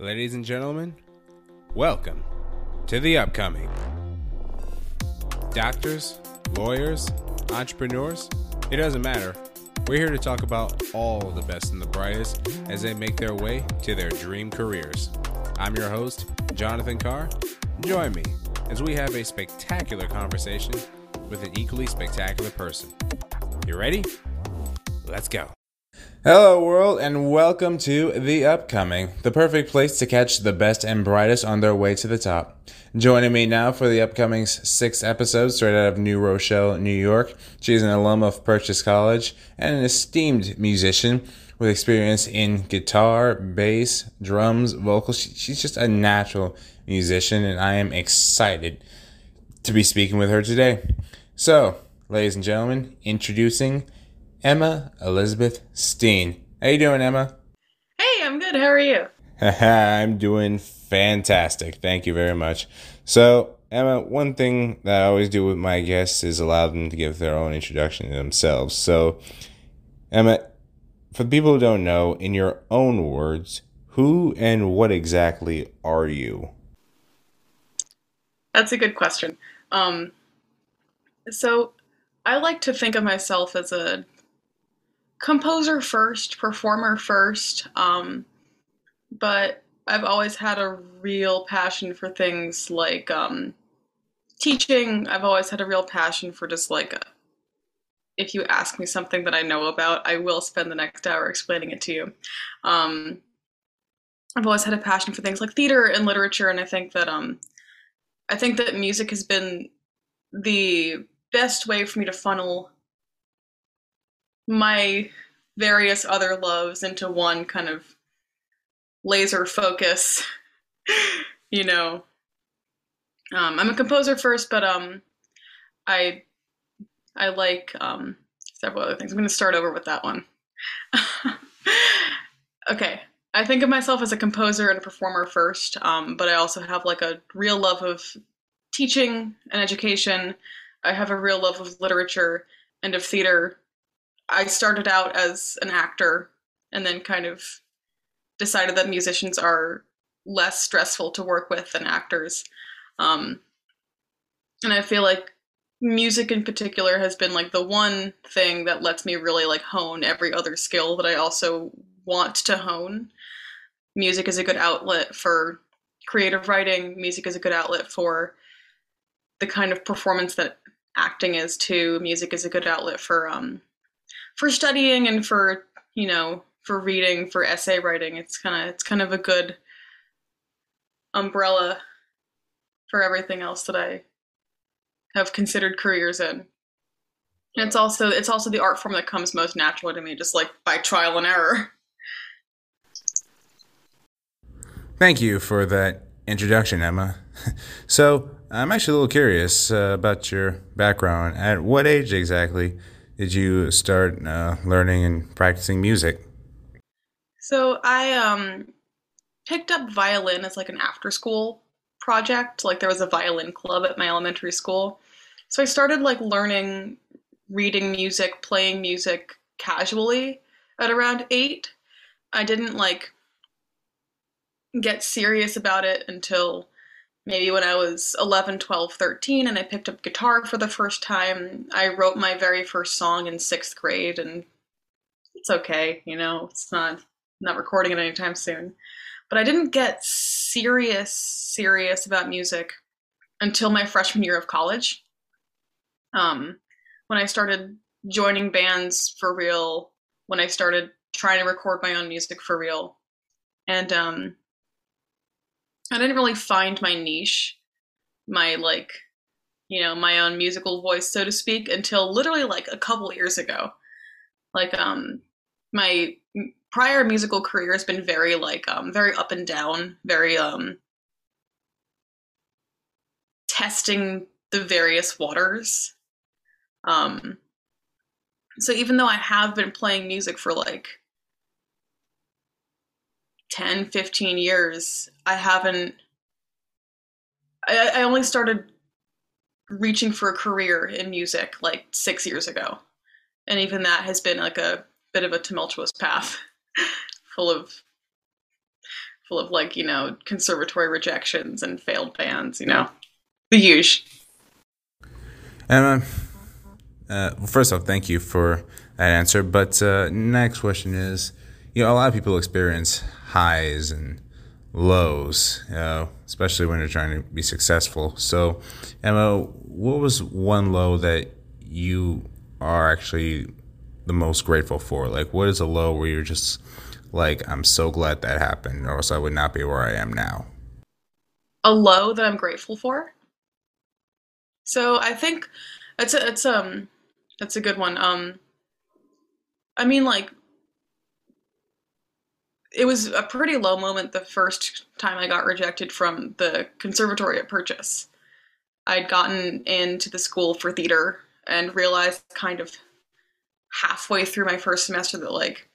Ladies and gentlemen, welcome to the upcoming. Doctors, lawyers, entrepreneurs, it doesn't matter. We're here to talk about all the best and the brightest as they make their way to their dream careers. I'm your host, Jonathan Carr. Join me as we have a spectacular conversation with an equally spectacular person. You ready? Let's go. Hello, world, and welcome to The Upcoming, the perfect place to catch the best and brightest on their way to the top. Joining me now for the upcoming sixth episode, straight out of New Rochelle, New York. She's an alum of Purchase College and an esteemed musician with experience in guitar, bass, drums, vocals. She's just a natural musician, and I am excited to be speaking with her today. So, ladies and gentlemen, introducing Emma Elizabeth Steen. How you doing, Emma? Hey, I'm good. How are you? I'm doing fantastic. Thank you very much. So, Emma, one thing that I always do with my guests is allow them to give their own introduction to themselves. So, Emma, for the people who don't know, in your own words, who and what exactly are you? That's a good question. Um, so, I like to think of myself as a composer first, performer first, um, but I've always had a real passion for things like um, teaching. I've always had a real passion for just like, a, if you ask me something that I know about, I will spend the next hour explaining it to you. Um, I've always had a passion for things like theater and literature, and I think that um, I think that music has been the best way for me to funnel my various other loves into one kind of laser focus. you know, um, I'm a composer first, but um, I I like um, several other things. I'm going to start over with that one. okay, I think of myself as a composer and a performer first, um, but I also have like a real love of teaching and education. I have a real love of literature and of theater I started out as an actor and then kind of decided that musicians are less stressful to work with than actors. Um, and I feel like music in particular has been like the one thing that lets me really like hone every other skill that I also want to hone. Music is a good outlet for creative writing, music is a good outlet for the kind of performance that acting is too. Music is a good outlet for um, for studying and for you know for reading for essay writing it's kind of it's kind of a good umbrella for everything else that i have considered careers in. And it's also it's also the art form that comes most naturally to me just like by trial and error. Thank you for that introduction emma. So i'm actually a little curious uh, about your background. At what age exactly did you start uh, learning and practicing music? So I um, picked up violin as like an after school project. Like there was a violin club at my elementary school. So I started like learning reading music, playing music casually at around 8. I didn't like get serious about it until maybe when I was 11, 12, 13, and I picked up guitar for the first time. I wrote my very first song in sixth grade, and it's okay, you know, it's not not recording it anytime soon. But I didn't get serious, serious about music until my freshman year of college. Um, when I started joining bands for real, when I started trying to record my own music for real. And um, I didn't really find my niche, my like, you know, my own musical voice, so to speak, until literally like a couple years ago. Like, um, my prior musical career has been very like, um, very up and down, very um, testing the various waters. Um, so even though I have been playing music for like 10, 15 years, I haven't. I, I only started reaching for a career in music like six years ago. And even that has been like a bit of a tumultuous path full of full of like you know conservatory rejections and failed bands. You know, the huge. Emma, uh, first off, thank you for that answer. But uh, next question is, you know, a lot of people experience highs and lows, especially when you're trying to be successful. So, Emma, what was one low that you are actually the most grateful for? Like, what is a low where you're just like, I'm so glad that happened, or else I would not be where I am now? A low that I'm grateful for. So I think it's a, it's um that's a good one. Um, I mean, like it was a pretty low moment the first time I got rejected from the conservatory at Purchase. I'd gotten into the school for theater and realized kind of halfway through my first semester that like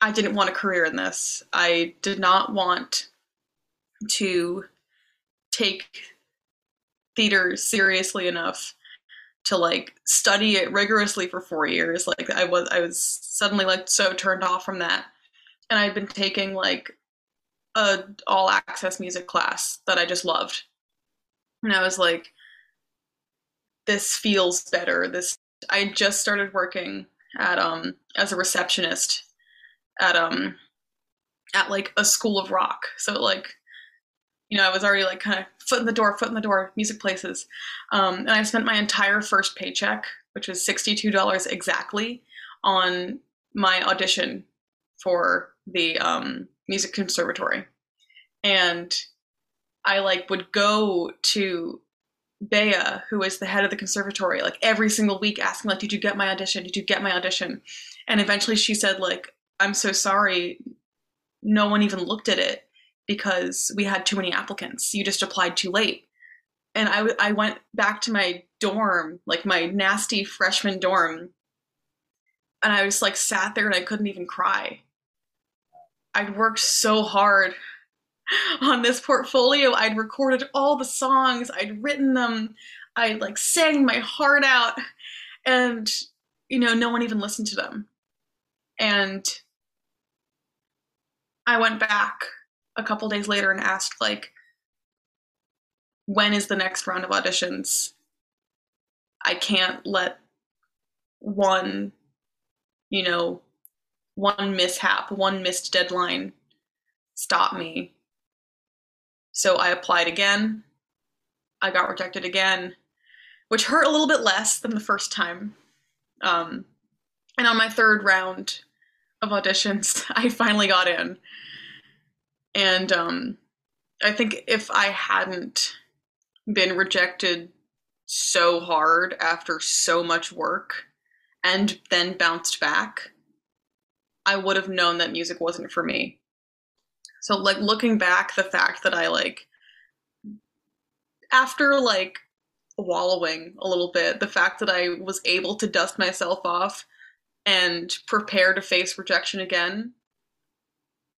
I didn't want a career in this. I did not want to take theater seriously enough to like study it rigorously for 4 years. Like I was I was suddenly like so turned off from that and I'd been taking like a all access music class that I just loved. And I was like, this feels better. This I just started working at um as a receptionist at um at like a school of rock. So like you know, I was already like kind of foot in the door, foot in the door, music places. Um, and I spent my entire first paycheck, which was $62 exactly, on my audition for the um, music conservatory, and I like would go to Bea, who is the head of the conservatory, like every single week asking like, "Did you get my audition? Did you get my audition?" And eventually she said like, "I'm so sorry, no one even looked at it because we had too many applicants. You just applied too late." And I, w- I went back to my dorm, like my nasty freshman dorm, and I was like sat there and I couldn't even cry I'd worked so hard on this portfolio. I'd recorded all the songs, I'd written them, I like sang my heart out, and you know, no one even listened to them. And I went back a couple days later and asked like when is the next round of auditions? I can't let one, you know, one mishap, one missed deadline stop me. So I applied again. I got rejected again, which hurt a little bit less than the first time. Um, and on my third round of auditions, I finally got in. And um, I think if I hadn't been rejected so hard after so much work and then bounced back, I would have known that music wasn't for me. So like looking back, the fact that I like after like wallowing a little bit, the fact that I was able to dust myself off and prepare to face rejection again,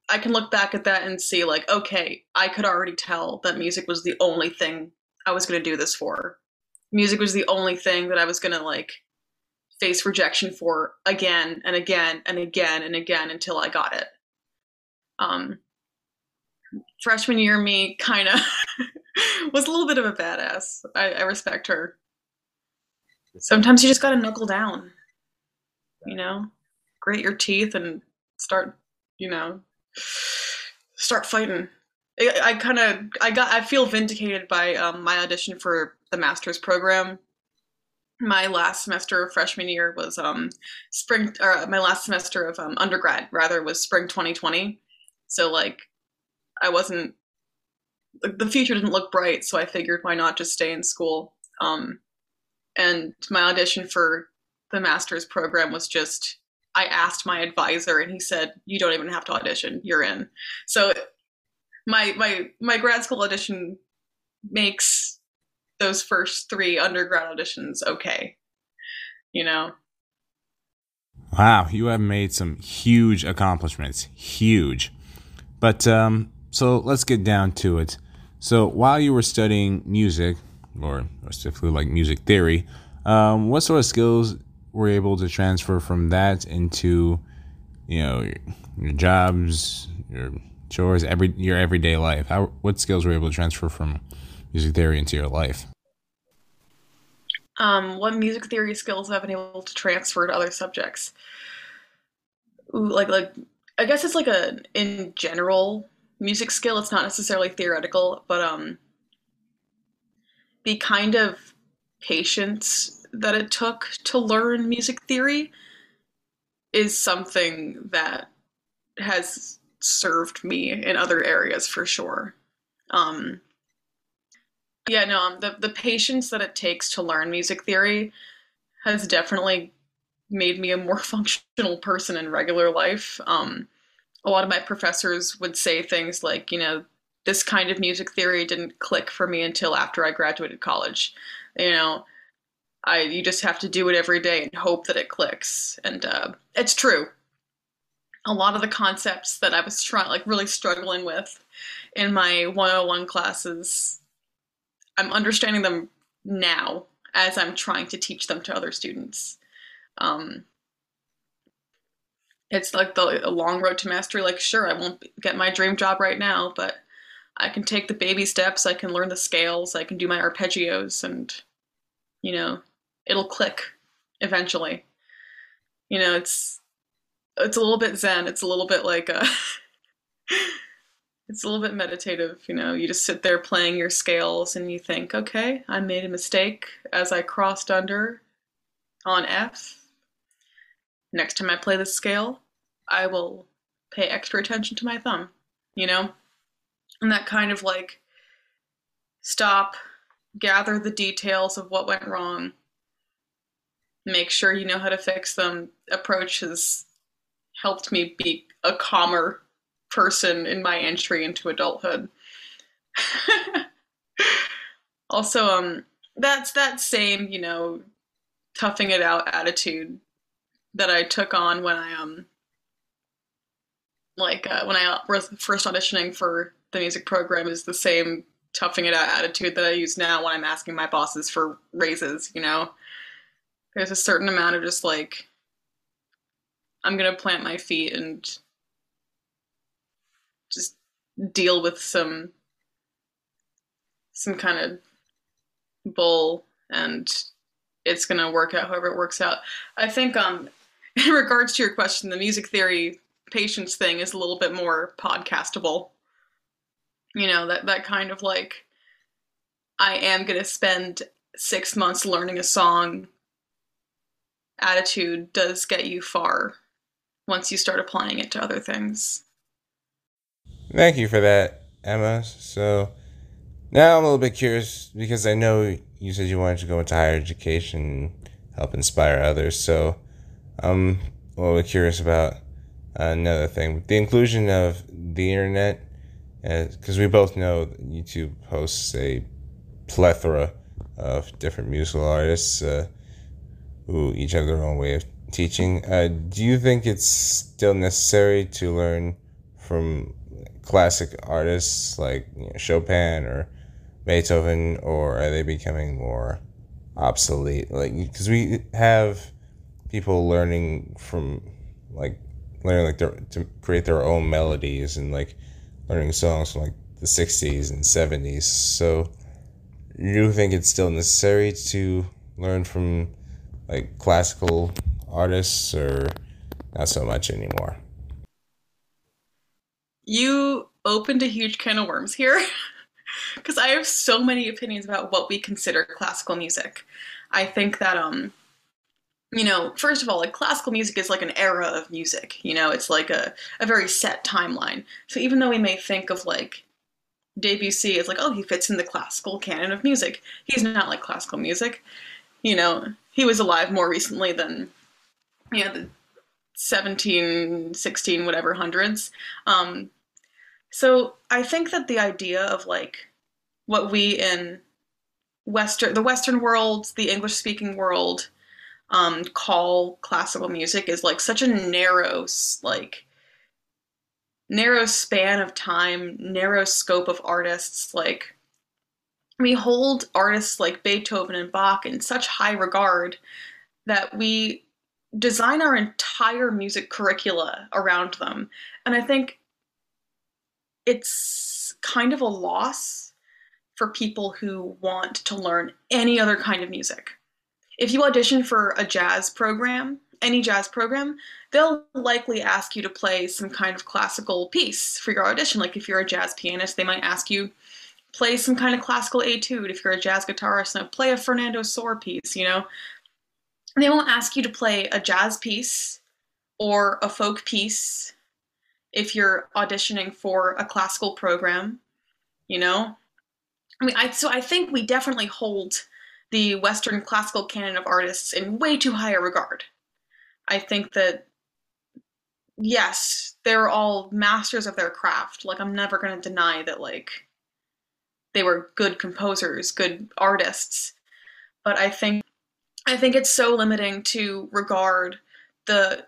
I can look back at that and see like, okay, I could already tell that music was the only thing I was to do this for. Music was the only thing that I was to like face rejection for again and again and again and again until I got it. Um, freshman year me kind of was a little bit of a badass. I, I respect her. Sometimes you just got to knuckle down, you know, grate your teeth and start, you know, start fighting. I, I kind of, I got, I feel vindicated by um, my audition for the master's program my last semester of freshman year was um spring or my last semester of um, undergrad rather was spring 2020 so like i wasn't the future didn't look bright so i figured why not just stay in school. Um and my audition for the master's program was just i asked my advisor and he said you don't even have to audition. You're in. So my my my grad school audition makes those first three underground auditions okay. You know? Wow, you have made some huge accomplishments. Huge. But um, so let's get down to it. So while you were studying music, or specifically like music theory, um, what sort of skills were you able to transfer from that into, you know, your, your jobs, your chores, every your everyday life? How what skills were you able to transfer from music theory into your life? Um, what music theory skills have been able to transfer to other subjects? Ooh, like like I guess it's like a in general music skill. It's not necessarily theoretical, but um, the kind of patience that it took to learn music theory is something that has served me in other areas for sure. Um, yeah, no, um, the the patience that it takes to learn music theory has definitely made me a more functional person in regular life. Um, a lot of my professors would say things like, you know, this kind of music theory didn't click for me until after I graduated college. You know, I you just have to do it every day and hope that it clicks. And uh, it's true. A lot of the concepts that I was trying, like, really struggling with in my 101 classes, I'm understanding them now as I'm trying to teach them to other students. Um, it's like the long road to mastery. Like, sure, I won't get my dream job right now, but I can take the baby steps. I can learn the scales. I can do my arpeggios, and you know, it'll click eventually. You know, it's it's a little bit zen. It's a little bit like a it's a little bit meditative. You know, you just sit there playing your scales, and you think, okay, I made a mistake as I crossed under on F next time I play this scale, I will pay extra attention to my thumb, you know? And that kind of like stop, gather the details of what went wrong, make sure you know how to fix them approach has helped me be a calmer person in my entry into adulthood. also, um, that's that same, you know, toughing it out attitude that I took on when I um like uh, when I was first auditioning for the music program is the same toughing it out attitude that I use now when I'm asking my bosses for raises, you know. There's a certain amount of just like I'm going to plant my feet and deal with some some kind of bull and it's going to work out however it works out. I think um in regards to your question, the music theory patience thing is a little bit more podcastable. You know, that, that kind of like, I am going to spend six months learning a song attitude does get you far once you start applying it to other things. Thank you for that, Emma. So now I'm a little bit curious because I know you said you wanted to go into higher education, and help inspire others. So I'm a little bit curious about another thing the inclusion of the internet, because we both know YouTube hosts a plethora of different musical artists uh, who each have their own way of teaching. Uh, do you think it's still necessary to learn from classic artists like you know, Chopin or Beethoven, or are they becoming more obsolete? Like, because we have people learning from like learning like their to create their own melodies and like learning songs from like the 60s and 70s so you think it's still necessary to learn from like classical artists or not so much anymore you opened a huge can of worms here because i have so many opinions about what we consider classical music i think that um you know, first of all, like classical music is like an era of music. You know, it's like a, a very set timeline. So even though we may think of like Debussy as like, oh, he fits in the classical canon of music, he's not like classical music. You know, he was alive more recently than, you know, the 17, 16, whatever hundreds. Um, so I think that the idea of like what we in Western, the Western world, the English speaking world, um, call classical music is like such a narrow like narrow span of time narrow scope of artists like we hold artists like beethoven and bach in such high regard that we design our entire music curricula around them. And i think it's kind of a loss for people who want to learn any other kind of music. If you audition for a jazz program, any jazz program, they'll likely ask you to play some kind of classical piece for your audition. Like if you're a jazz pianist, they might ask you play some kind of classical etude. If you're a jazz guitarist, now play a Fernando Sor piece, you know. They won't ask you to play a jazz piece or a folk piece if you're auditioning for a classical program, you know? I mean, I, so I think we definitely hold the Western classical canon of artists in way too high a regard. I think that, yes, they're all masters of their craft. Like, I'm never going to deny that, like, they were good composers, good artists. But I think, I think it's so limiting to regard the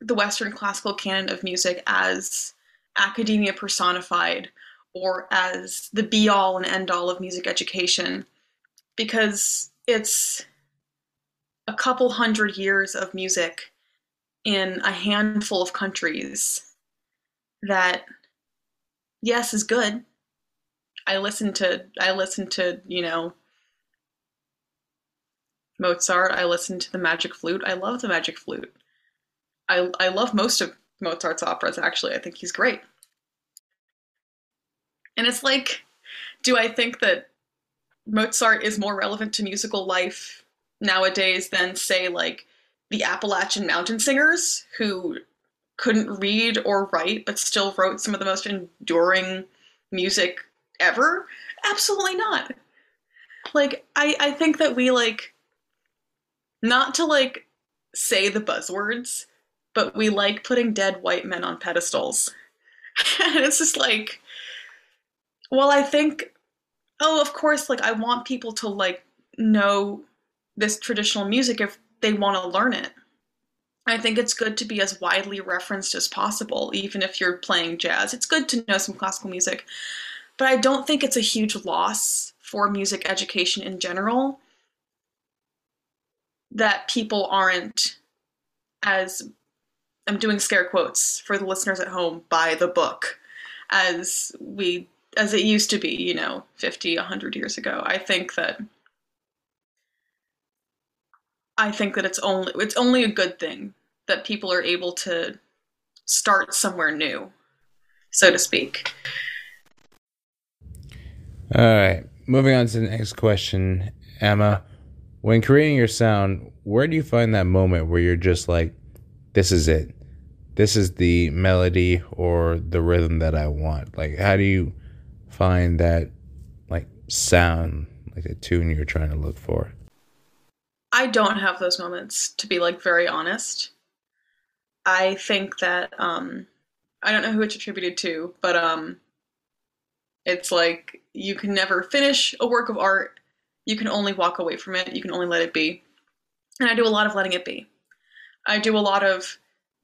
the Western classical canon of music as academia personified or as the be all and end all of music education because it's a couple hundred years of music in a handful of countries that yes is good. I listen to i listen to you know mozart i listen to the magic flute. I love the magic flute I I love most of Mozart's operas actually. I think he's great. And it's like, do I think that Mozart is more relevant to musical life nowadays than say like the Appalachian Mountain Singers who couldn't read or write but still wrote some of the most enduring music ever? Absolutely not. Like I I think that we like not to like say the buzzwords, but we like putting dead white men on pedestals. and it's just like, well, I think, oh, of course, like I want people to like know this traditional music if they want to learn it. I think it's good to be as widely referenced as possible, even if you're playing jazz. It's good to know some classical music, but I don't think it's a huge loss for music education in general that people aren't as I'm doing scare quotes for the listeners at home by the book as we as it used to be, you know, 50, 100 years ago. I think that I think that it's only it's only a good thing that people are able to start somewhere new, so to speak. All right, moving on to the next question, Emma. When creating your sound, where do you find that moment where you're just like, this is it? This is the melody or the rhythm that I want. Like, how do you find that, like, sound, like a tune you're trying to look for? I don't have those moments, to be like very honest. I think that um, I don't know who it's attributed to, but um, it's like you can never finish a work of art. You can only walk away from it. You can only let it be. And I do a lot of letting it be. I do a lot of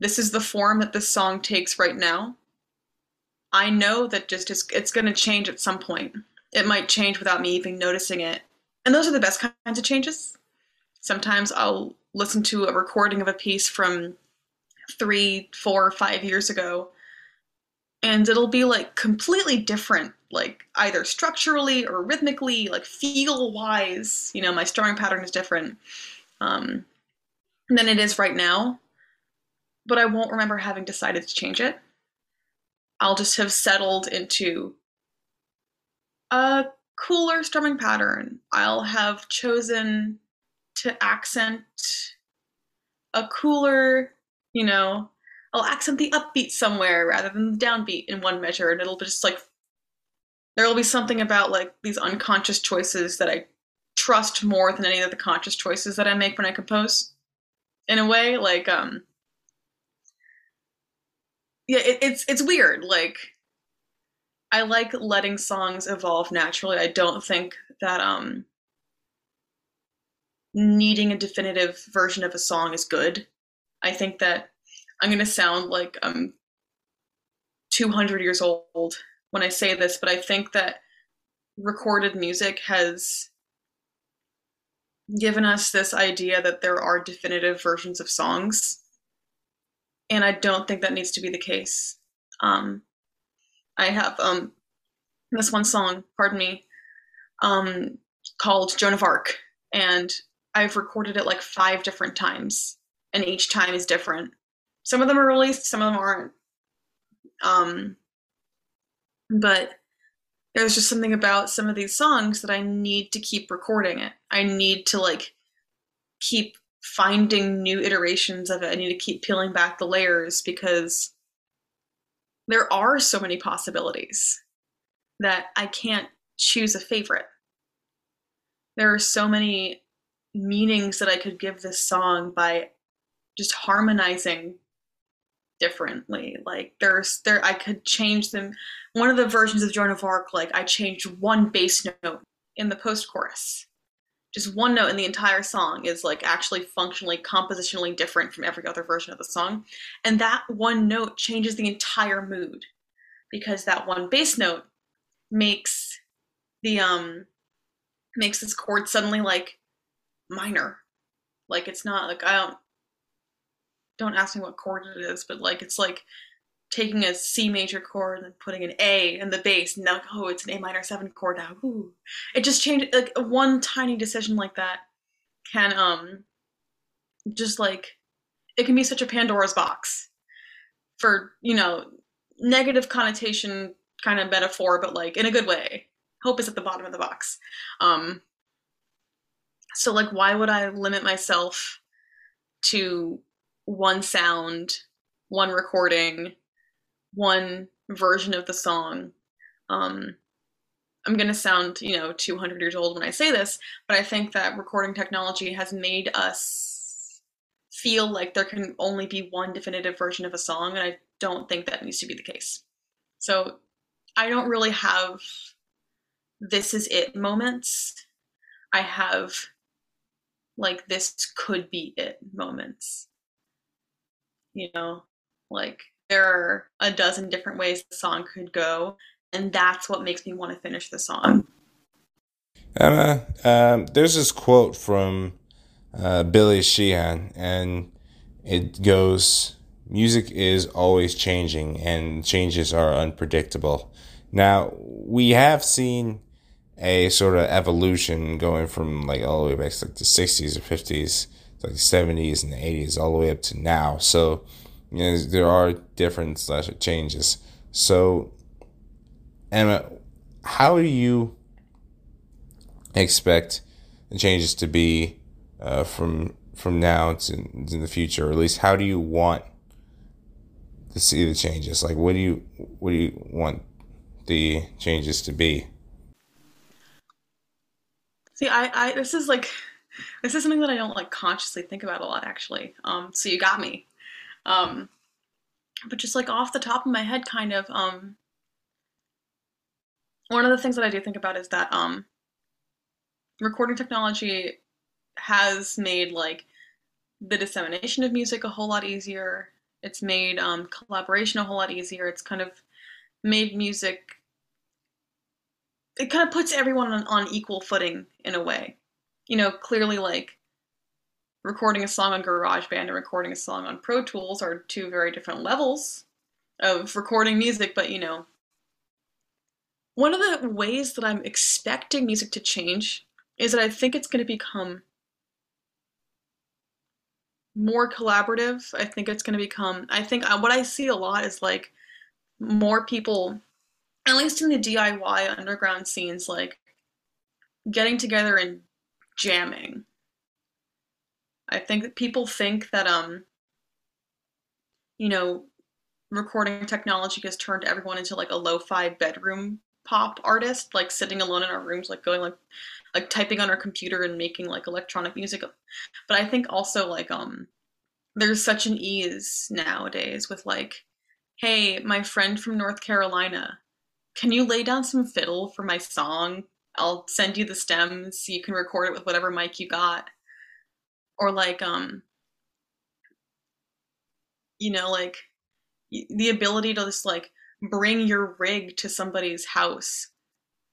this is the form that this song takes right now. I know that just it's, going to change at some point. It might change without me even noticing it. And those are the best kinds of changes. Sometimes I'll listen to a recording of a piece from three, four, five years ago, and it'll be like completely different, like either structurally or rhythmically, like feel wise. You know, my strumming pattern is different um, than it is right now but I won't remember having decided to change it. I'll just have settled into a cooler strumming pattern. I'll have chosen to accent a cooler, you know, I'll accent the upbeat somewhere rather than the downbeat in one measure, and it'll just like there will be something about like these unconscious choices that I trust more than any of the conscious choices that I make when I compose. In a way, like um yeah, it, it's it's weird. Like I like letting songs evolve naturally. I don't think that um needing a definitive version of a song is good. I think that I'm going to sound like I'm 200 years old when I say this, but I think that recorded music has given us this idea that there are definitive versions of songs and I don't think that needs to be the case. Um, I have um this one song, pardon me, um called Joan of Arc, and I've recorded it like five different times, and each time is different. Some of them are released, some of them aren't. Um, but there's just something about some of these songs that I need to keep recording it. I need to like keep finding new iterations of it. I need to keep peeling back the layers because there are so many possibilities that I can't choose a favorite. There are so many meanings that I could give this song by just harmonizing differently. Like there's there I could change them. One of the versions of Joan of Arc, like I changed one bass note in the post chorus. Just one note in the entire song is like actually functionally, compositionally different from every other version of the song. And that one note changes the entire mood because that one bass note makes the um makes this chord suddenly like minor. Like it's not like I don't don't ask me what chord it is, but like it's like taking a C major chord and putting an A in the bass. Now, oh, it's an A minor seven chord now. Ooh. It just changed. Like one tiny decision like that can um just like it can be such a Pandora's box for you know negative connotation kind of metaphor, but like in a good way. Hope is at the bottom of the box. Um, so like, why would I limit myself to one sound, one recording, one version of the song. Um, I'm going to sound, you know, 200 years old when I say this, but I think that recording technology has made us feel like there can only be one definitive version of a song, and I don't think that needs to be the case. So I don't really have this is it moments. I have like this could be it moments you know like there are a dozen different ways the song could go and that's what makes me want to finish the song emma um, there's this quote from uh, billy sheehan and it goes music is always changing and changes are unpredictable now we have seen a sort of evolution going from like all the way back to like the 60s or 50s like the 70s and the 80s all the way up to now. So, you know, there are different slash changes. So, Emma, how do you expect the changes to be uh, from from now to in the future, or at least how do you want to see the changes? Like, what do you what do you want the changes to be? See, I, I this is like this is something that I don't like consciously think about a lot actually. Um, so you got me. Um, but just like off the top of my head, kind of, um, one of the things that I do think about is that um, recording technology has made like the dissemination of music a whole lot easier. It's made um, collaboration a whole lot easier. It's kind of made music. It kind of puts everyone on, on equal footing in a way you know, clearly like recording a song on GarageBand and recording a song on Pro Tools are two very different levels of recording music, but you know, one of the ways that I'm expecting music to change is that I think it's going to become more collaborative. I think it's going to become, I think uh, what I see a lot is like more people, at least in the DIY underground scenes, like getting together and jamming. I think that people think that um you know recording technology has turned everyone into like a lo-fi bedroom pop artist like sitting alone in our rooms like going like like typing on our computer and making like electronic music but i think also like um there's such an ease nowadays with like hey my friend from north carolina can you lay down some fiddle for my song I'll send you the stems. You can record it with whatever mic you got. Or like um you know like the ability to just like bring your rig to somebody's house.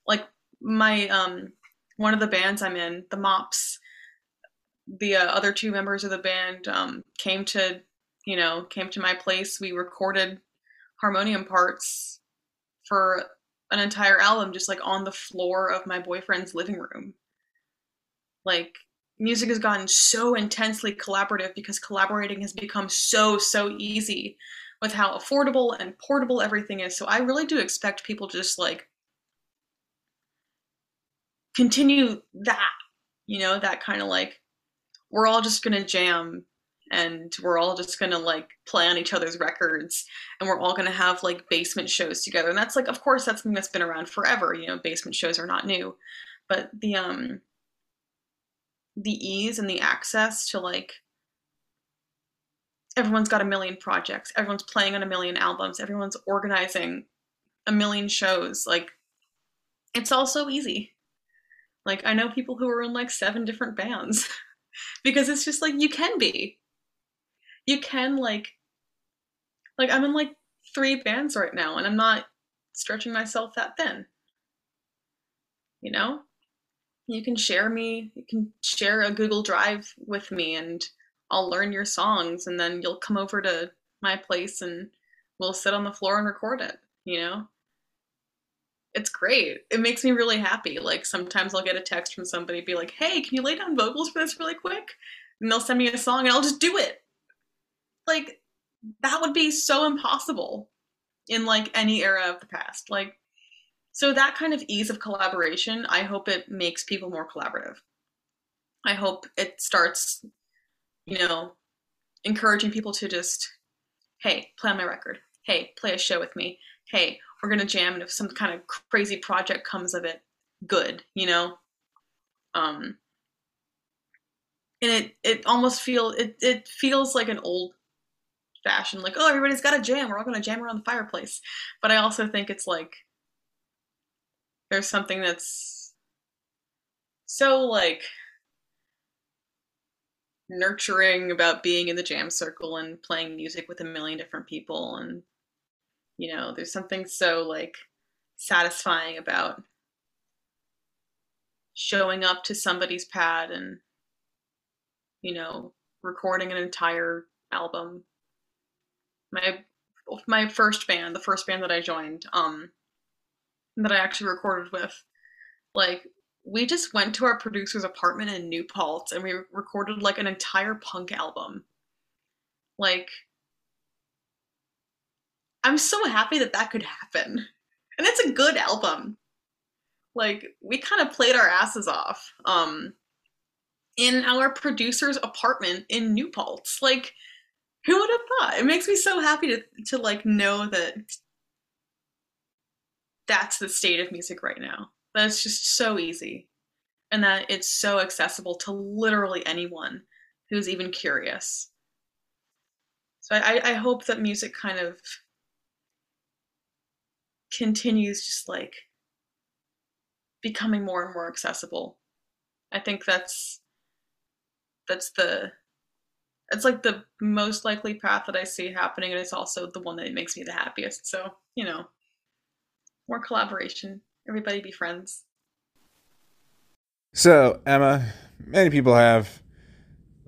Like my um one of the bands I'm in, the Mops, the uh, other two members of the band um came to, you know, came to my place. We recorded harmonium parts for an entire album just like on the floor of my boyfriend's living room. Like music has gotten so intensely collaborative because collaborating has become so so easy with how affordable and portable everything is. So I really do expect people to just like continue that, you know, that kind of like we're all just to jam and we're all just to like play on each other's records and we're all to have like basement shows together. And that's like of course that's something that's been around forever, you know, basement shows are not new. But the um the ease and the access to like everyone's got a million projects, everyone's playing on a million albums, everyone's organizing a million shows. Like, it's all so easy. Like, I know people who are in like seven different bands because it's just like you can be. You can, like, like, I'm in like three bands right now and I'm not stretching myself that thin. You know? You can share me, you can share a Google Drive with me and I'll learn your songs and then you'll come over to my place and we'll sit on the floor and record it, you know? It's great. It makes me really happy. Like sometimes I'll get a text from somebody be like, "Hey, can you lay down vocals for this really quick?" And they'll send me a song and I'll just do it. Like that would be so impossible in like any era of the past. Like so that kind of ease of collaboration, I hope it makes people more collaborative. I hope it starts you know, encouraging people to just, hey, play on my record. Hey, play a show with me. Hey, we're gonna jam, and if some kind of crazy project comes of it, good, you know. Um, and it it almost feel it it feels like an old fashioned like oh everybody's got a jam we're all gonna jam around the fireplace but i also think it's like there's something that's so like nurturing about being in the jam circle and playing music with a million different people and you know there's something so like satisfying about showing up to somebody's pad and you know recording an entire album. My my first band the first band that i joined um that i actually recorded with like we just went to our producer's apartment in New Paltz and we recorded like an entire punk album. Like, I'm so happy that that could happen. And it's a good album. Like, we kind of played our asses off um, in our producer's apartment in New Paltz. Like, who would have thought? It makes me so happy to, to like know that that's the state of music right now that it's just so easy and that it's so accessible to literally anyone who's even curious. So I, I hope that music kind of continues just like becoming more and more accessible. I think that's that's the it's like the most likely path that I see happening and it's also the one that makes me the happiest. So, you know, more collaboration Everybody be friends. So, Emma, many people have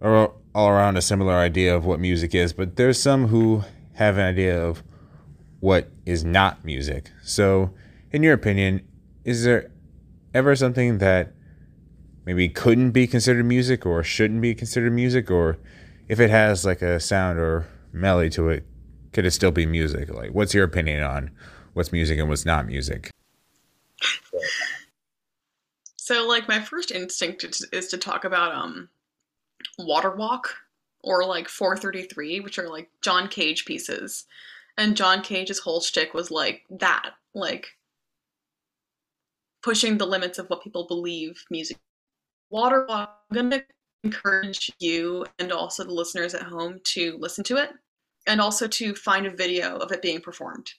all around a similar idea of what music is, but there's some who have an idea of what is not music. So, in your opinion, is there ever something that maybe couldn't be considered music or shouldn't be considered music or if it has like a sound or melody to it, could it still be music? Like what's your opinion on what's music and what's not music? So, like, my first instinct is, to talk about um, Water Walk or like 433, which are like John Cage pieces. And John Cage's whole shtick was like that, like pushing the limits of what people believe music. Water Walk, I'm gonna encourage you and also the listeners at home to listen to it and also to find a video of it being performed.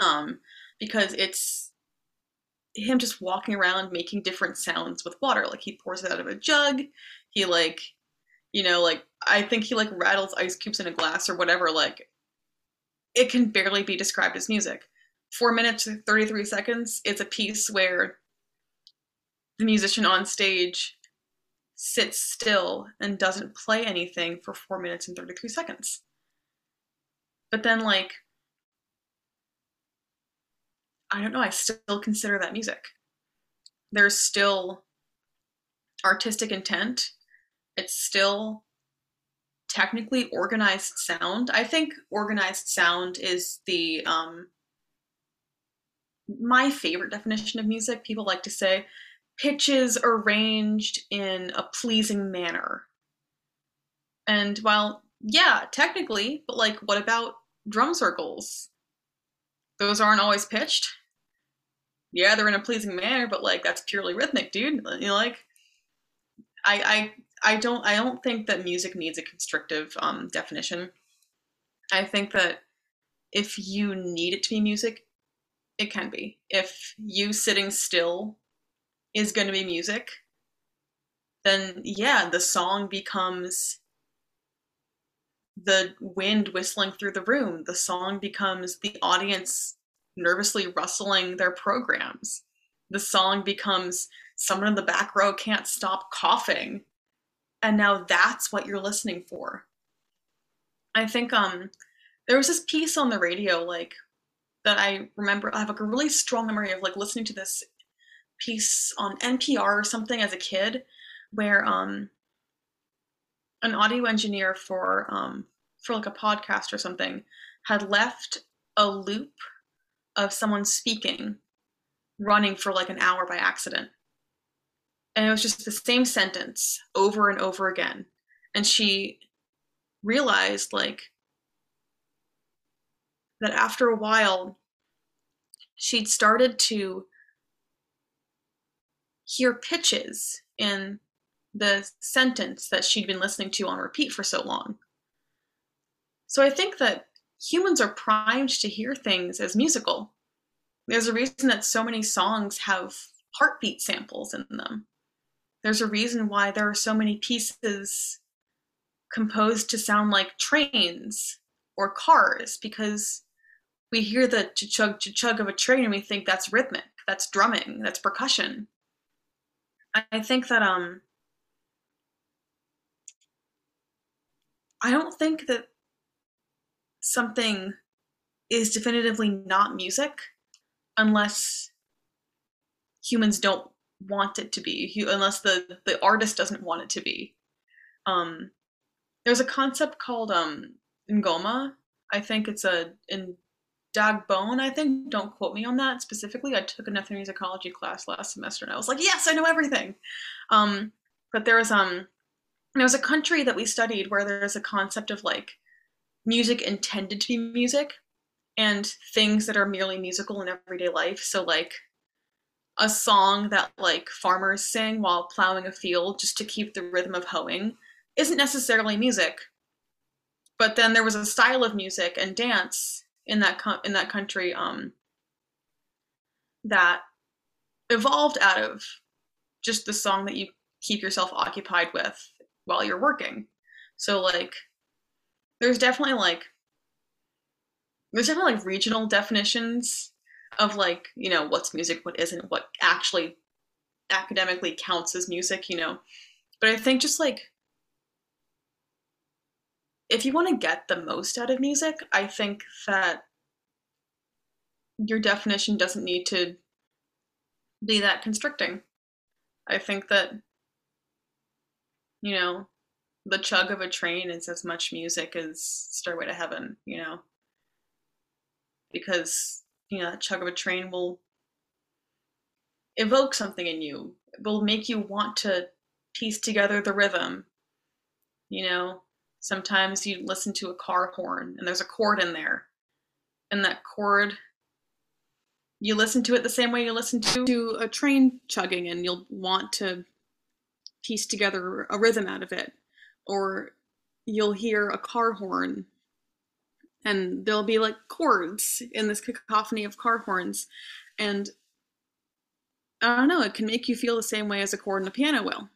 Um, because it's him just walking around making different sounds with water. Like he pours it out of a jug. He like, you know, like I think he like rattles ice cubes in a glass or whatever. Like it can barely be described as music. Four minutes thirty three seconds. It's a piece where the musician on stage sits still and doesn't play anything for four minutes and 33 seconds. But then, like, I don't know, I still consider that music. There's still artistic intent. It's still technically organized sound. I think organized sound is the um my favorite definition of music. People like to say pitches arranged in a pleasing manner. And while yeah, technically, but like what about drum circles? Those aren't always pitched. Yeah, they're in a pleasing manner, but like that's purely rhythmic, dude. You know, like I I I don't I don't think that music needs a constrictive um, definition. I think that if you need it to be music, it can be. If you sitting still is going to be music, then yeah, the song becomes the wind whistling through the room. The song becomes the audience nervously rustling their programs. The song becomes someone in the back row can't stop coughing. And now that's what you're listening for. I think um there was this piece on the radio like that I remember I have like a really strong memory of like listening to this piece on NPR or something as a kid where um an audio engineer for um for like a podcast or something had left a loop of someone speaking running for like an hour by accident and it was just the same sentence over and over again and she realized like that after a while she'd started to hear pitches in the sentence that she'd been listening to on repeat for so long. So I think that humans are primed to hear things as musical. There's a reason that so many songs have heartbeat samples in them. There's a reason why there are so many pieces composed to sound like trains or cars because we hear the chug chug of a train and we think that's rhythmic, that's drumming, that's percussion. I think that um I don't think that something is definitively not music unless humans don't want it to be unless the the artist doesn't want it to be. Um there's a concept called um ngoma. I think it's a in dagbone i think. Don't quote me on that specifically. I took an ethnomusicology class last semester and i was like yes i know everything. Um but there's um there's a country that we studied where there's a concept of like music intended to be music and things that are merely musical in everyday life. So like a song that like farmers sing while plowing a field just to keep the rhythm of hoeing isn't necessarily music. But then there was a style of music and dance in that co- in that country um, that evolved out of just the song that you keep yourself occupied with while you're working. So like there's definitely like there's definitely like regional definitions of like you know what's music what isn't what actually academically counts as music you know? But i think just like if you want to get the most out of music i think that your definition doesn't need to be that constricting. I think that you know the chug of a train is as much music as Stairway to Heaven, you know, because you know that chug of a train will evoke something in you. It will make you want to piece together the rhythm. You know, sometimes you listen to a car horn and there's a chord in there, and that chord you listen to it the same way you listen to, to a train chugging and you'll want to piece together a rhythm out of it or you'll hear a car horn and there'll be like chords in this cacophony of car horns and i don't know it can make you feel the same way as a chord in a piano will.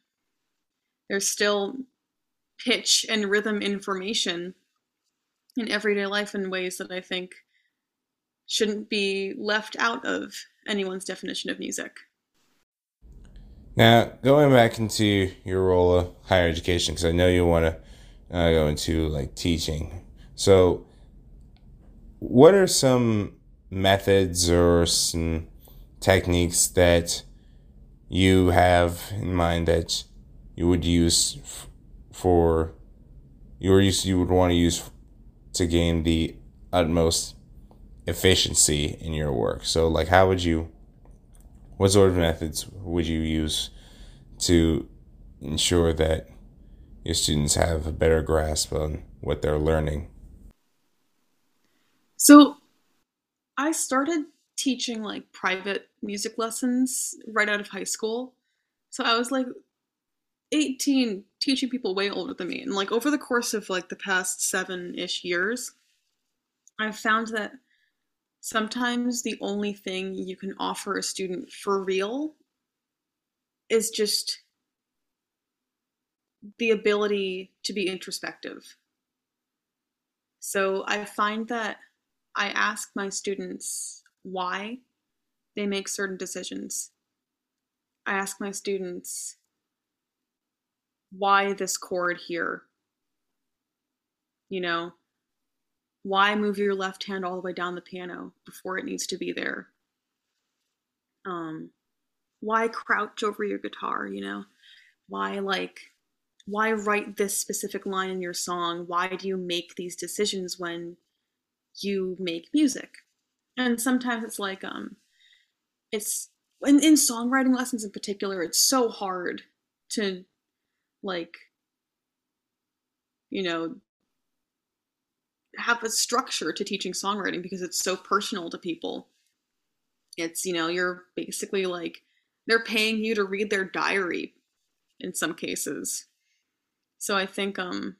There's still pitch and rhythm information in everyday life in ways that i think shouldn't be left out of anyone's definition of music now, going back into your role of higher education, because I know you want to uh, go into like teaching. So, what are some methods or some techniques that you have in mind that you would use f- for your use you would want to use to gain the utmost efficiency in your work. So like how would you what sort of methods would you use to ensure that your students have a better grasp on what they're learning? So I started teaching like private music lessons right out of high school. So I was like 18 teaching people way older than me. And like over the course of like the past seven ish years, I've found that sometimes the only thing you can offer a student for real is just the ability to be introspective. So I find that I ask my students why they make certain decisions. I ask my students why this chord here? You know, why move your left hand all the way down the piano before it needs to be there? Um, why crouch over your guitar, you know? Why like why write this specific line in your song? Why do you make these decisions when you make music? And sometimes it's like um it's in, in songwriting lessons in particular, it's so hard to like you know have a structure to teaching songwriting because it's so personal to people. It's you know you're basically like they're paying you to read their diary in some cases. So i think um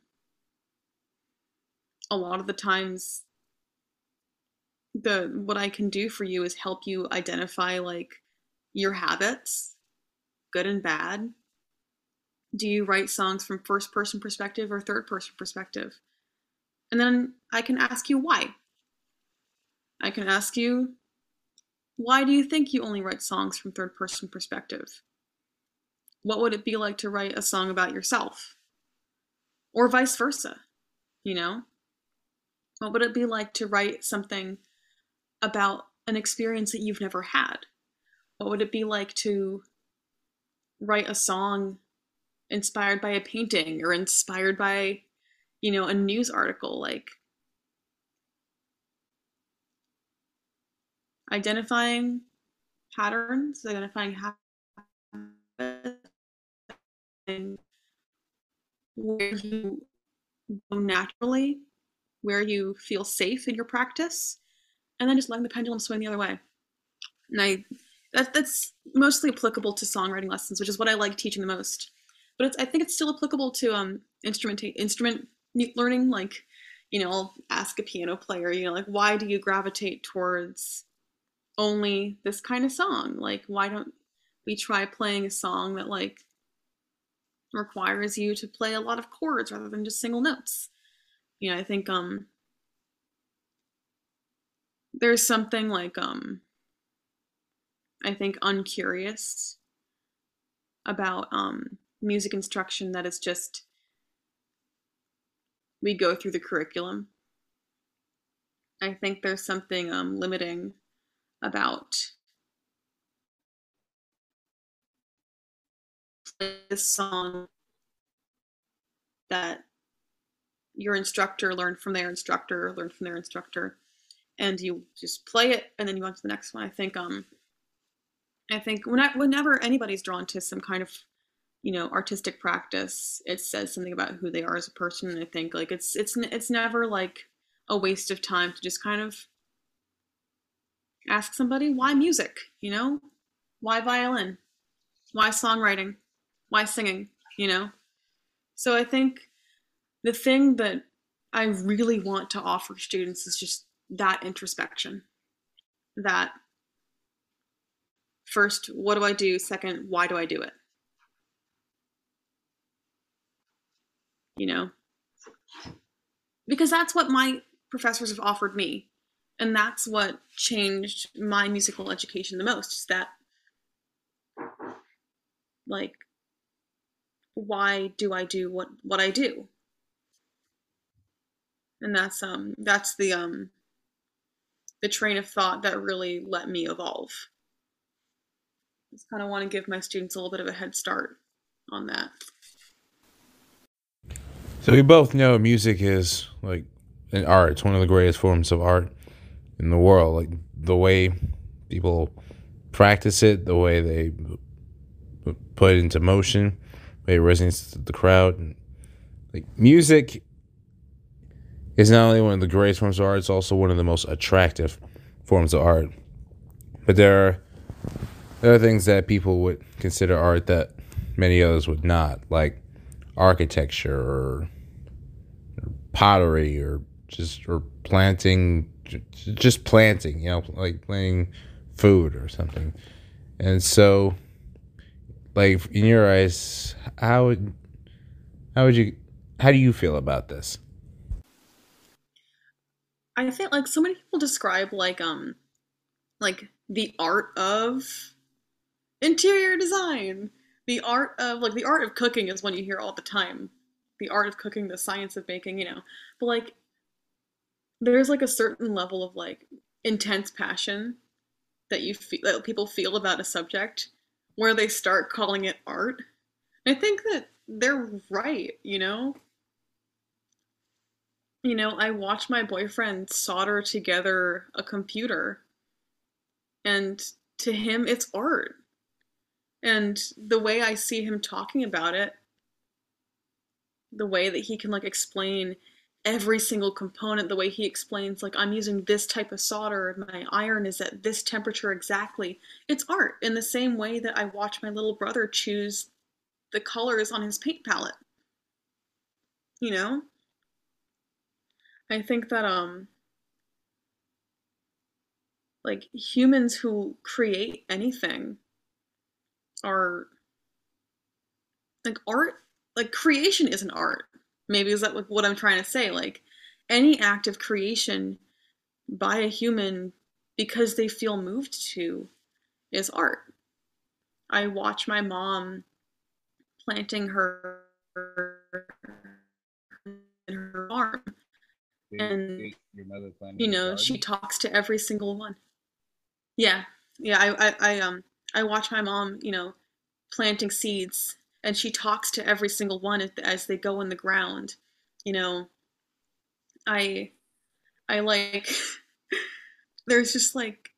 a lot of the times the what i can do for you is help you identify like your habits good and bad. Do you write songs from first person perspective or third person perspective? And then I can ask you why. I can ask you, why do you think you only write songs from third person perspective? What would it be like to write a song about yourself? Or vice versa, you know? What would it be like to write something about an experience that you've never had? What would it be like to write a song inspired by a painting or inspired by you know a news article like identifying patterns identifying habits and where you go naturally where you feel safe in your practice and then just letting the pendulum swing the other way. And i that, that's mostly applicable to songwriting lessons which is what i like teaching the most. But I think it's still applicable to um instrument instrument learning. Like, you know, I'll ask a piano player, you know, like why do you gravitate towards only this kind of song? Like, why don't we try playing a song that like requires you to play a lot of chords rather than just single notes? You know, I think um there's something like um I think uncurious about um music instruction that is just we go through the curriculum. I think there's something um, limiting about this song that your instructor learned from their instructor, learned from their instructor, and you just play it and then you on to the next one. I think um I think when I, whenever anybody's drawn to some kind of you know artistic practice it says something about who they are as a person and i think like it's it's it's never like a waste of time to just kind of ask somebody why music? You know? Why violin? Why songwriting? Why singing? You know? So i think the thing that i really want to offer students is just that introspection that first what do i do? Second why do i do it you know? Because that's what my professors have offered me. And that's what changed my musical education the most is that, like, why do I do what, what I do? And that's, um, that's the, um, the train of thought that really let me evolve. Just kind of want to give my students a little bit of a head start on that. So we both know music is like an art. It's one of the greatest forms of art in the world. Like the way people practice it, the way they put it into motion, the way it resonates with the crowd. Like music is not only one of the greatest forms of art, it's also one of the most attractive forms of art. But there are there are things that people would consider art that many others would not, like architecture or, pottery or just or planting just planting, you know, like planting food or something. And so like in your eyes, how would how would you how do you feel about this? I think like so many people describe like um like the art of interior design. The art of like the art of cooking is one you hear all the time. The art of cooking, the science of baking, you know. But like there's like a certain level of like intense passion that you feel that people feel about a subject where they start calling it art. I think that they're right, you know? You know, I watch my boyfriend solder together a computer, and to him, it's art. And the way I see him talking about it, the way that he can like explain every single component the way he explains like i'm using this type of solder my iron is at this temperature exactly. It's art in the same way that i watch my little brother choose the colors on his paint palette. You know? I think that um like humans who create anything are like art like creation is an art maybe is that what I'm trying to say? Like any act of creation by a human because they feel moved to is art. I watch my mom planting her in her farm. And you know, she talks to every single one. Yeah. Yeah, I, I, I um I watch my mom, you know, planting seeds and she talks to every single one as they go in the ground you know? I i like there's just like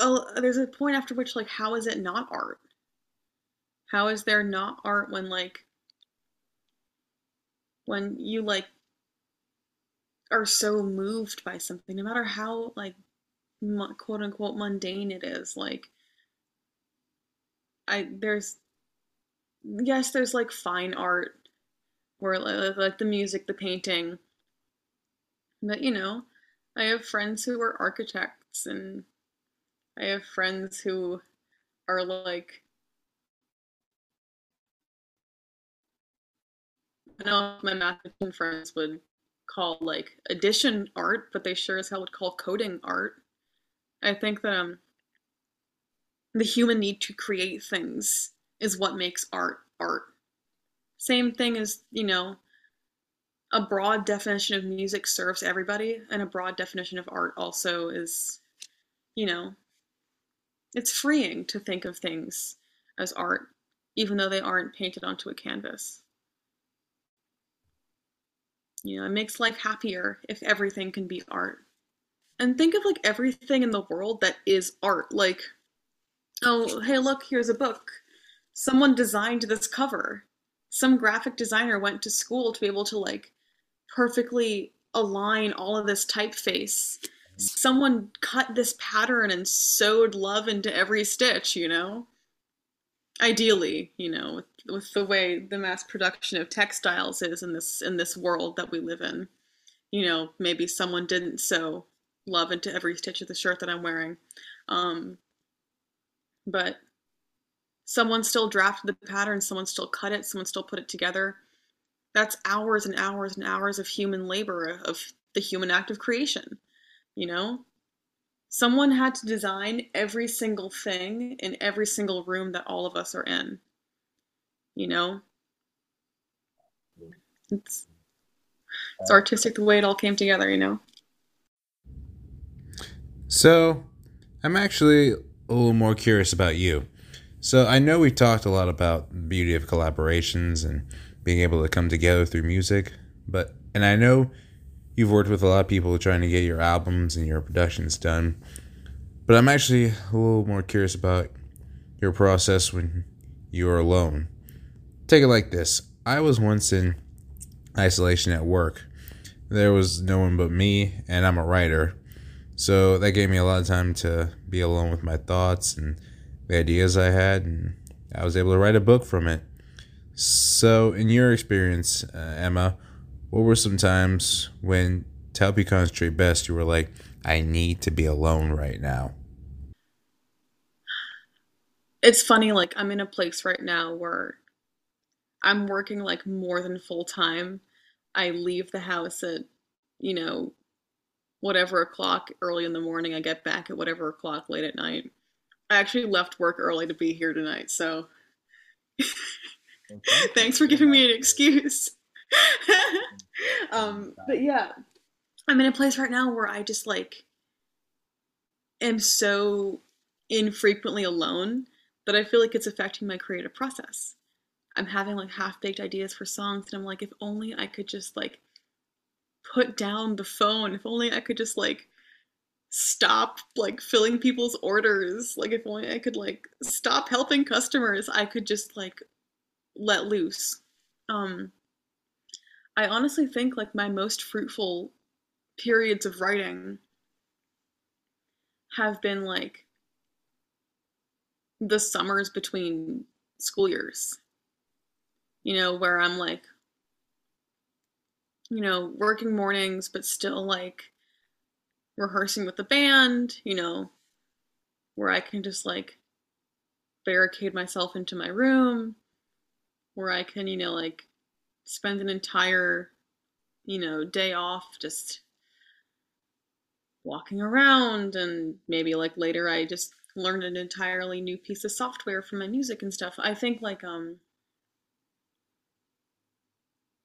oh there's a point after which like how is it not art? How is there not art when like when you like are so moved by something no matter how like quote unquote mundane it is like I there's yes, there's like fine art where like the music, the painting. But you know, I have friends who are architects and I have friends who are like I know my mathematician friends would call like addition art, but they sure as hell would call coding art. I think that um the human need to create things is what makes art art. Same thing as, you know, a broad definition of music serves everybody, and a broad definition of art also is, you know, it's freeing to think of things as art, even though they aren't painted onto a canvas. You know, it makes life happier if everything can be art. And think of like everything in the world that is art. Like, oh, hey, look, here's a book. Someone designed this cover. Some graphic designer went to school to be able to like perfectly align all of this typeface. Someone cut this pattern and sewed love into every stitch, you know? Ideally, you know, with, with the way the mass production of textiles is in this in this world that we live in. You know, maybe someone didn't sew love into every stitch of the shirt that I'm wearing. Um, but someone still drafted the pattern, someone still cut it, someone still put it together. That's hours and hours and hours of human labor, of the human act of creation, you know? Someone had to design every single thing in every single room that all of us are in, you know? It's, it's artistic the way it all came together, you know? So, I'm actually a little more curious about you. So, I know we've talked a lot about the beauty of collaborations and being able to come together through music, but, and I know you've worked with a lot of people trying to get your albums and your productions done, but I'm actually a little more curious about your process when you are alone. Take it like this I was once in isolation at work. There was no one but me, and I'm a writer so that gave me a lot of time to be alone with my thoughts and the ideas I had, and I was able to write a book from it. So, in your experience, uh, Emma, what were some times when to help you concentrate best, you were like, I need to be alone right now? It's funny, like, I'm in a place right now where I'm working like more than full time. I leave the house at, you know, whatever o'clock early in the morning. I get back at whatever o'clock late at night. I actually left work early to be here tonight, so thanks for giving me an excuse. um, but yeah, I'm in a place right now where I just like am so infrequently alone that I feel like it's affecting my creative process. I'm having like half baked ideas for songs, and I'm like, if only I could just like put down the phone. If only I could just like stop like filling people's orders. Like if only I could like stop helping customers, I could just like let loose. Um I honestly think like my most fruitful periods of writing have been like the summers between school years. You know, where I'm like you know, working mornings, but still like rehearsing with the band, you know, where I can just like barricade myself into my room, where I can, you know, like spend an entire, you know, day off just walking around and maybe like later I just learned an entirely new piece of software for my music and stuff. I think like um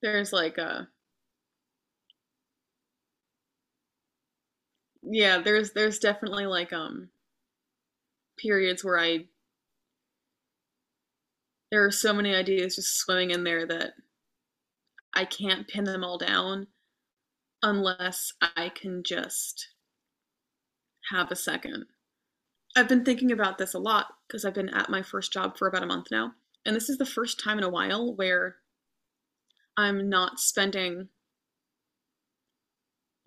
there's like a yeah, there's there's definitely like um periods where I there are so many ideas just swimming in there that I can't pin them all down unless I can just have a second. I've been thinking about this a lot because I've been at my first job for about a month now. And this is the first time in a while where I'm not spending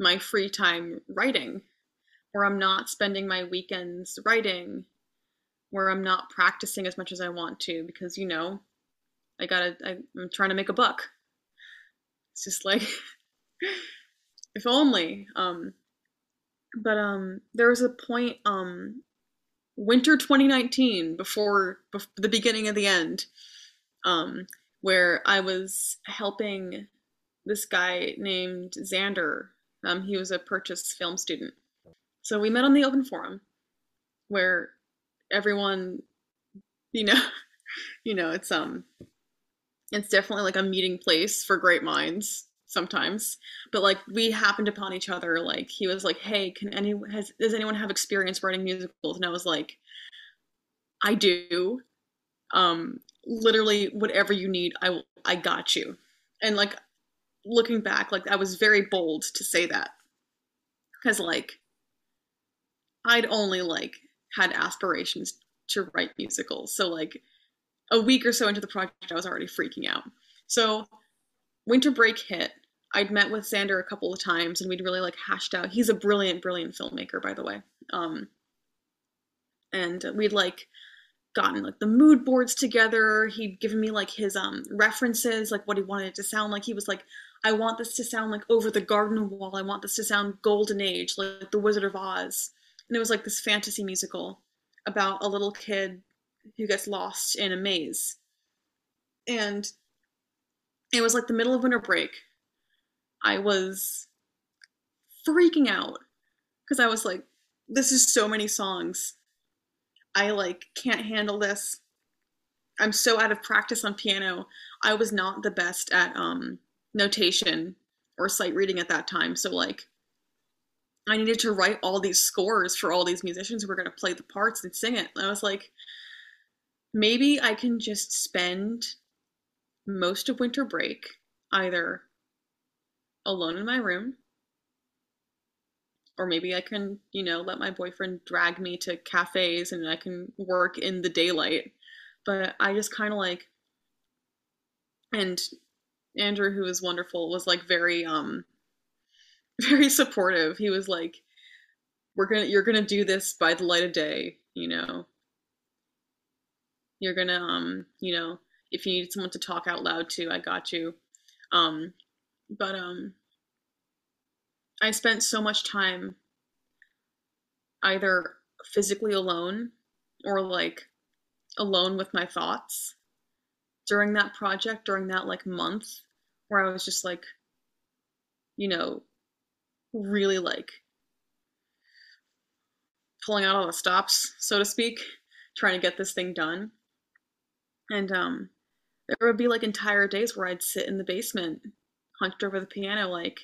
my free time writing where I'm not spending my weekends writing, where I'm not practicing as much as I want to because you know, I gotta. I, I'm trying to make a buck. It's just like, if only. Um, but um, there was a point um, winter 2019 before, before the beginning of the end, um, where I was helping this guy named Xander. Um, he was a purchase film student. So we met on the open forum where everyone, you know, you know, it's um it's definitely like a meeting place for great minds sometimes. But like we happened upon each other like he was like hey can anyone has does anyone have experience writing musicals? And i was like i do. Um literally whatever you need i i got you. And like looking back like i was very bold to say that because like I'd only like had aspirations to write musicals. So like a week or so into the project, I was already freaking out. So winter break hit. I'd met with Xander a couple of times and we'd really like hashed out. He's a brilliant, brilliant filmmaker, by the way. Um, and we'd like gotten like the mood boards together. He'd given me like his um references, like what he wanted it to sound like. He was like, I want this to sound like Over the Garden Wall. I want this to sound Golden Age, like The Wizard of Oz and it was like this fantasy musical about a little kid who gets lost in a maze. And it was like the middle of winter break. I was freaking out because I was like, this is so many songs. I like can't handle this. I'm so out of practice on piano. I was not the best at um notation or sight reading at that time. So like I needed to write all these scores for all these musicians who were going to play the parts and sing it. And I was like, maybe I can just spend most of winter break either alone in my room or maybe I can, you know, let my boyfriend drag me to cafes and I can work in the daylight. But I just kind of like and Andrew who was wonderful was like very um very supportive. He was like we're to you're to do this by the light of day, you know. You're to um, you know, if you need someone to talk out loud to, I got you. Um but um I spent so much time either physically alone or like alone with my thoughts during that project, during that like month where I was just like, you know, really like pulling out all the stops, so to speak, trying to get this thing done. And um there would be like entire days where I'd sit in the basement, hunched over the piano, like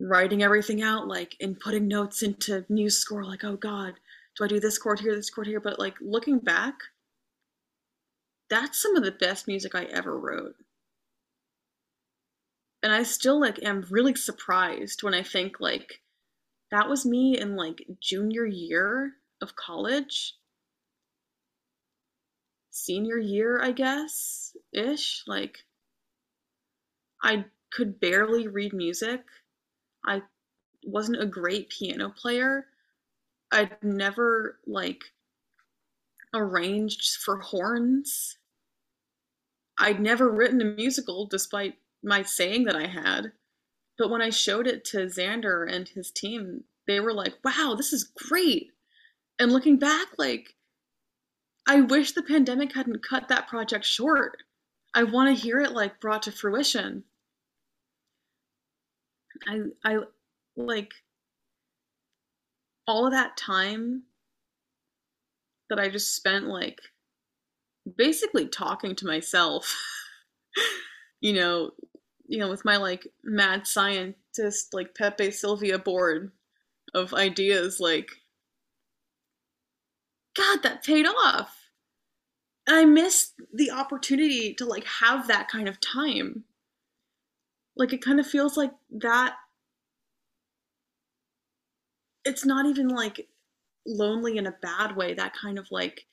writing everything out, like and putting notes into MuseScore, like, oh God, do I do this chord here, this chord here? But like looking back, that's some of the best music I ever wrote. And I still like am really surprised when I think like that was me in like junior year of college. Senior year, I guess, ish. Like I could barely read music I wasn't a great piano player. I'd never like arranged for horns. I'd never written a musical despite my saying that I had. But when I showed it to Xander and his team, they were like, wow, this is great. And looking back, like, I wish the pandemic hadn't cut that project short. I want to hear it like brought to fruition. I I like all of that time that I just spent like basically talking to myself. you know, you know, with my like mad scientist like Pepe Silvia board of ideas like God, that paid off. And I missed the opportunity to like have that kind of time like it kind of feels like that it's not even like lonely in a bad way that kind of like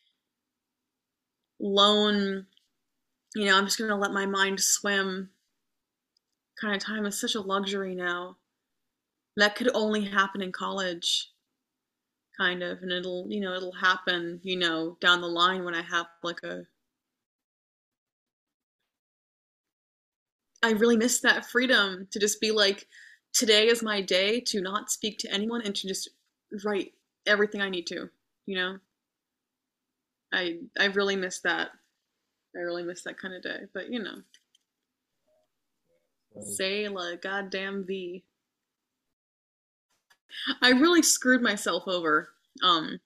lone you know i'm just gonna let my mind swim kind of time is such a luxury now. That could only happen in college kind of and it'll you know it'll happen you know down the line when i have like a I really miss that freedom to just be like, today is my day to not speak to anyone and to just write everything I need to, you know? I I really miss that. I really miss that kind of day. But you know. Say la goddamn V. I really screwed myself over um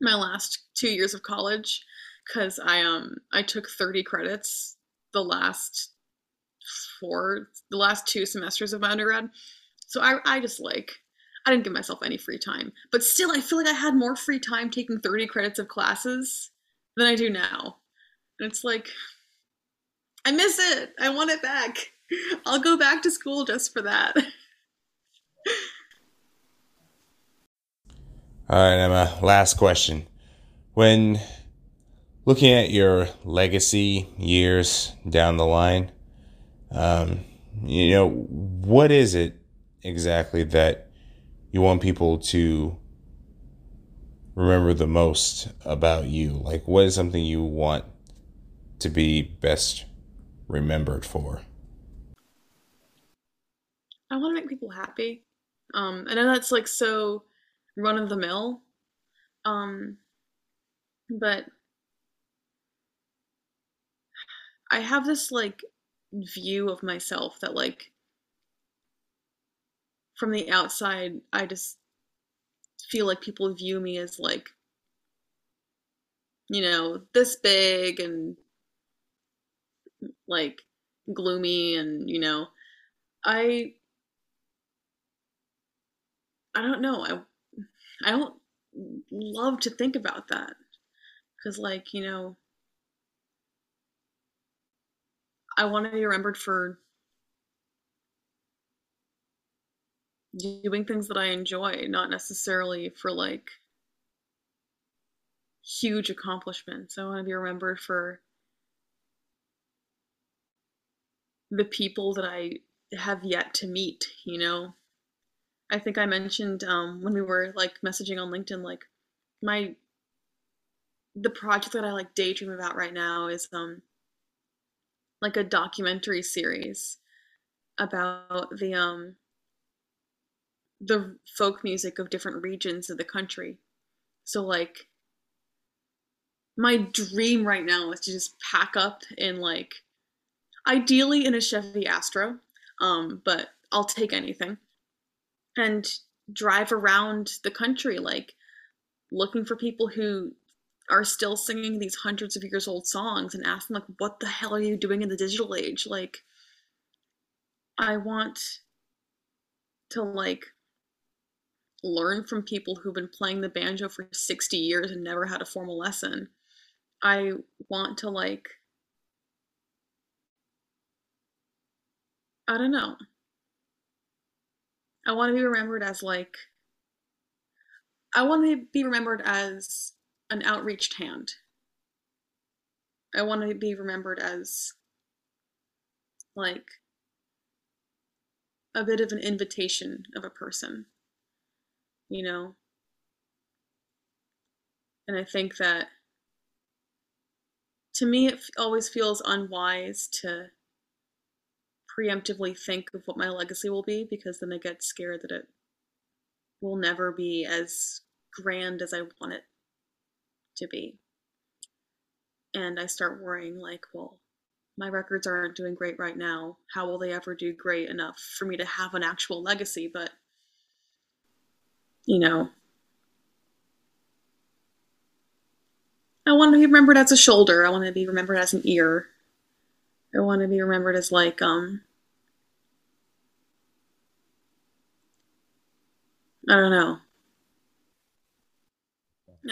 my last two years of college because I um I took 30 credits the last four the last two semesters of my undergrad. So I, I just like, I didn't give myself any free time. But still, I feel like I had more free time taking 30 credits of classes than I do now. And it's like, I miss it. I want it back. I'll go back to school just for that. All right, Emma, last question. When looking at your legacy years down the line, um, you know, what is it exactly that you want people to remember the most about you? Like, what is something you want to be best remembered for? I want to make people happy. Um, I know that's like so run of the mill, um, but I have this like view of myself that like from the outside I just feel like people view me as like you know this big and like gloomy and you know I I don't know. I I don't love to think about that because, like, you know, I want to be remembered for doing things that I enjoy, not necessarily for like huge accomplishments. I want to be remembered for the people that I have yet to meet, you know? I think I mentioned um, when we were like messaging on LinkedIn, like my the project that I like daydream about right now is um like a documentary series about the um the folk music of different regions of the country. So like my dream right now is to just pack up in like ideally in a Chevy Astro, um, but I'll take anything and drive around the country, like looking for people who are still singing these hundreds of years old songs and ask them like what the hell are you doing in the digital age like i want to like learn from people who've been playing the banjo for 60 years and never had a formal lesson. I want to like i don't know. I want to be remembered as like I want to be remembered as an outreached hand. I want to be remembered as like a bit of an invitation of a person, you know? And I think that to me, it always feels unwise to preemptively think of what my legacy will be because then I get scared that it will never be as grand as I want it to be. And I start worrying, like, well, my records aren't doing great right now. How will they ever do great enough for me to have an actual legacy? But, you know, I want to be remembered as a shoulder. I want to be remembered as an ear. I want to be remembered as, like, um, I don't know.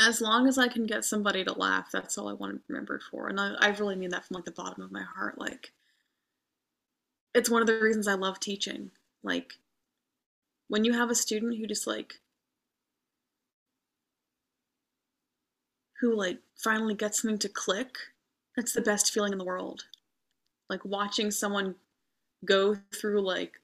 As long as I can get somebody to laugh, that's all I want to be remembered for. And I, I really mean that from like the bottom of my heart. Like, it's one of the reasons I love teaching. Like, when you have a student who just like, who like finally gets something to click, that's the best feeling in the world. Like watching someone go through like,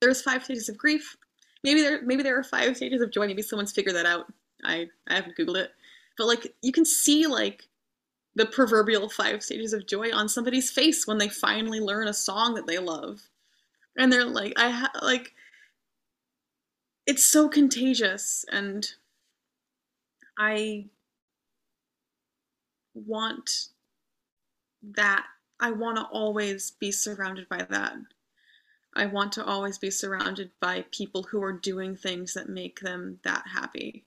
there's five stages of grief, maybe there maybe there are five stages of joy. Maybe someone's figured that out. I I haven't googled it, but like you can see like the proverbial five stages of joy on somebody's face when they finally learn a song that they love, and they're like I ha- like it's so contagious and I want that I want to always be surrounded by that. I want to always be surrounded by people who are doing things that make them that happy.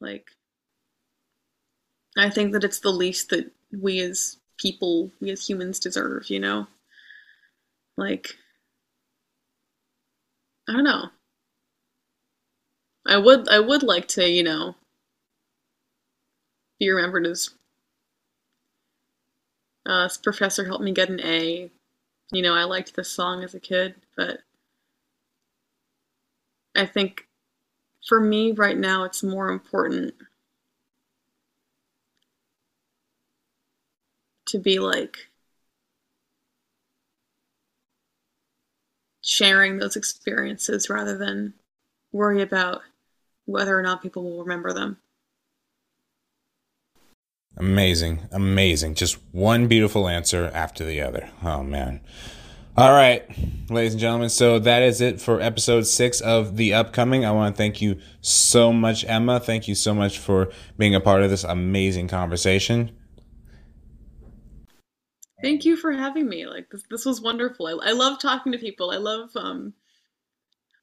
Like, I think that it's the least that we as people, we as humans deserve, you know? Like, I don't know. I would I would like to, you know, be remembered as uh, this professor helped me get an A you know, I liked this song as a kid, but I think for me right now, it's more important to be like sharing those experiences rather than worry about whether or not people will remember them. Amazing. Amazing. Just one beautiful answer after the other. Oh, man. All right, ladies and gentlemen. So that is it for episode six of The Upcoming. I want to thank you so much, Emma. Thank you so much for being a part of this amazing conversation. Thank you for having me. Like this, this was wonderful. I, I love talking to people. I love, um,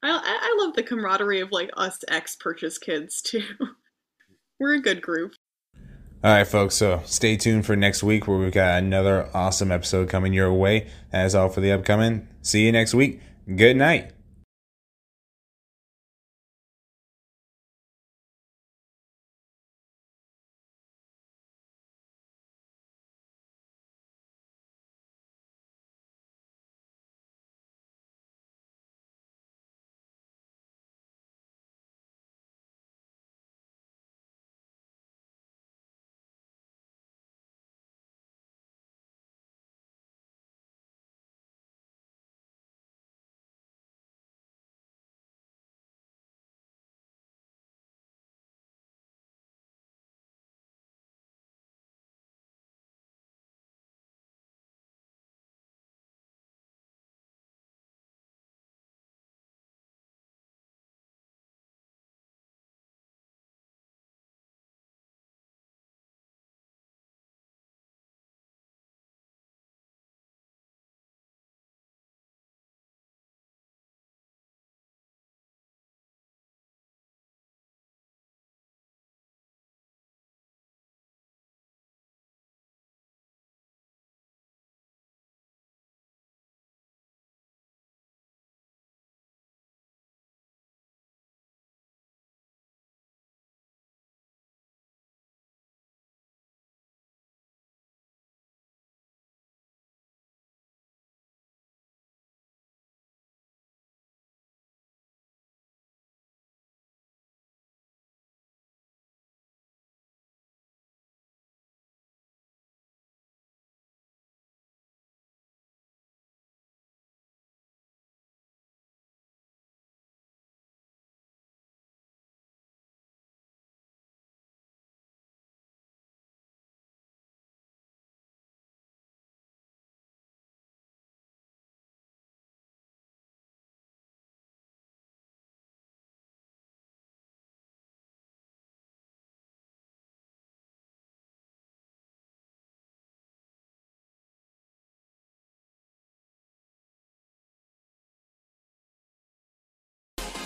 I, I love the camaraderie of like us ex purchase kids too. We're a good group. All right, folks. So stay tuned for next week where we've got another awesome episode coming your way. That is all for the upcoming. See you next week. Good night.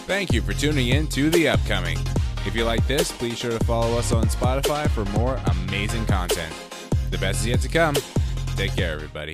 Thank you for tuning in to The Upcoming. If you like this, please sure to follow us on Spotify for more amazing content. The best is yet to come. Take care, everybody.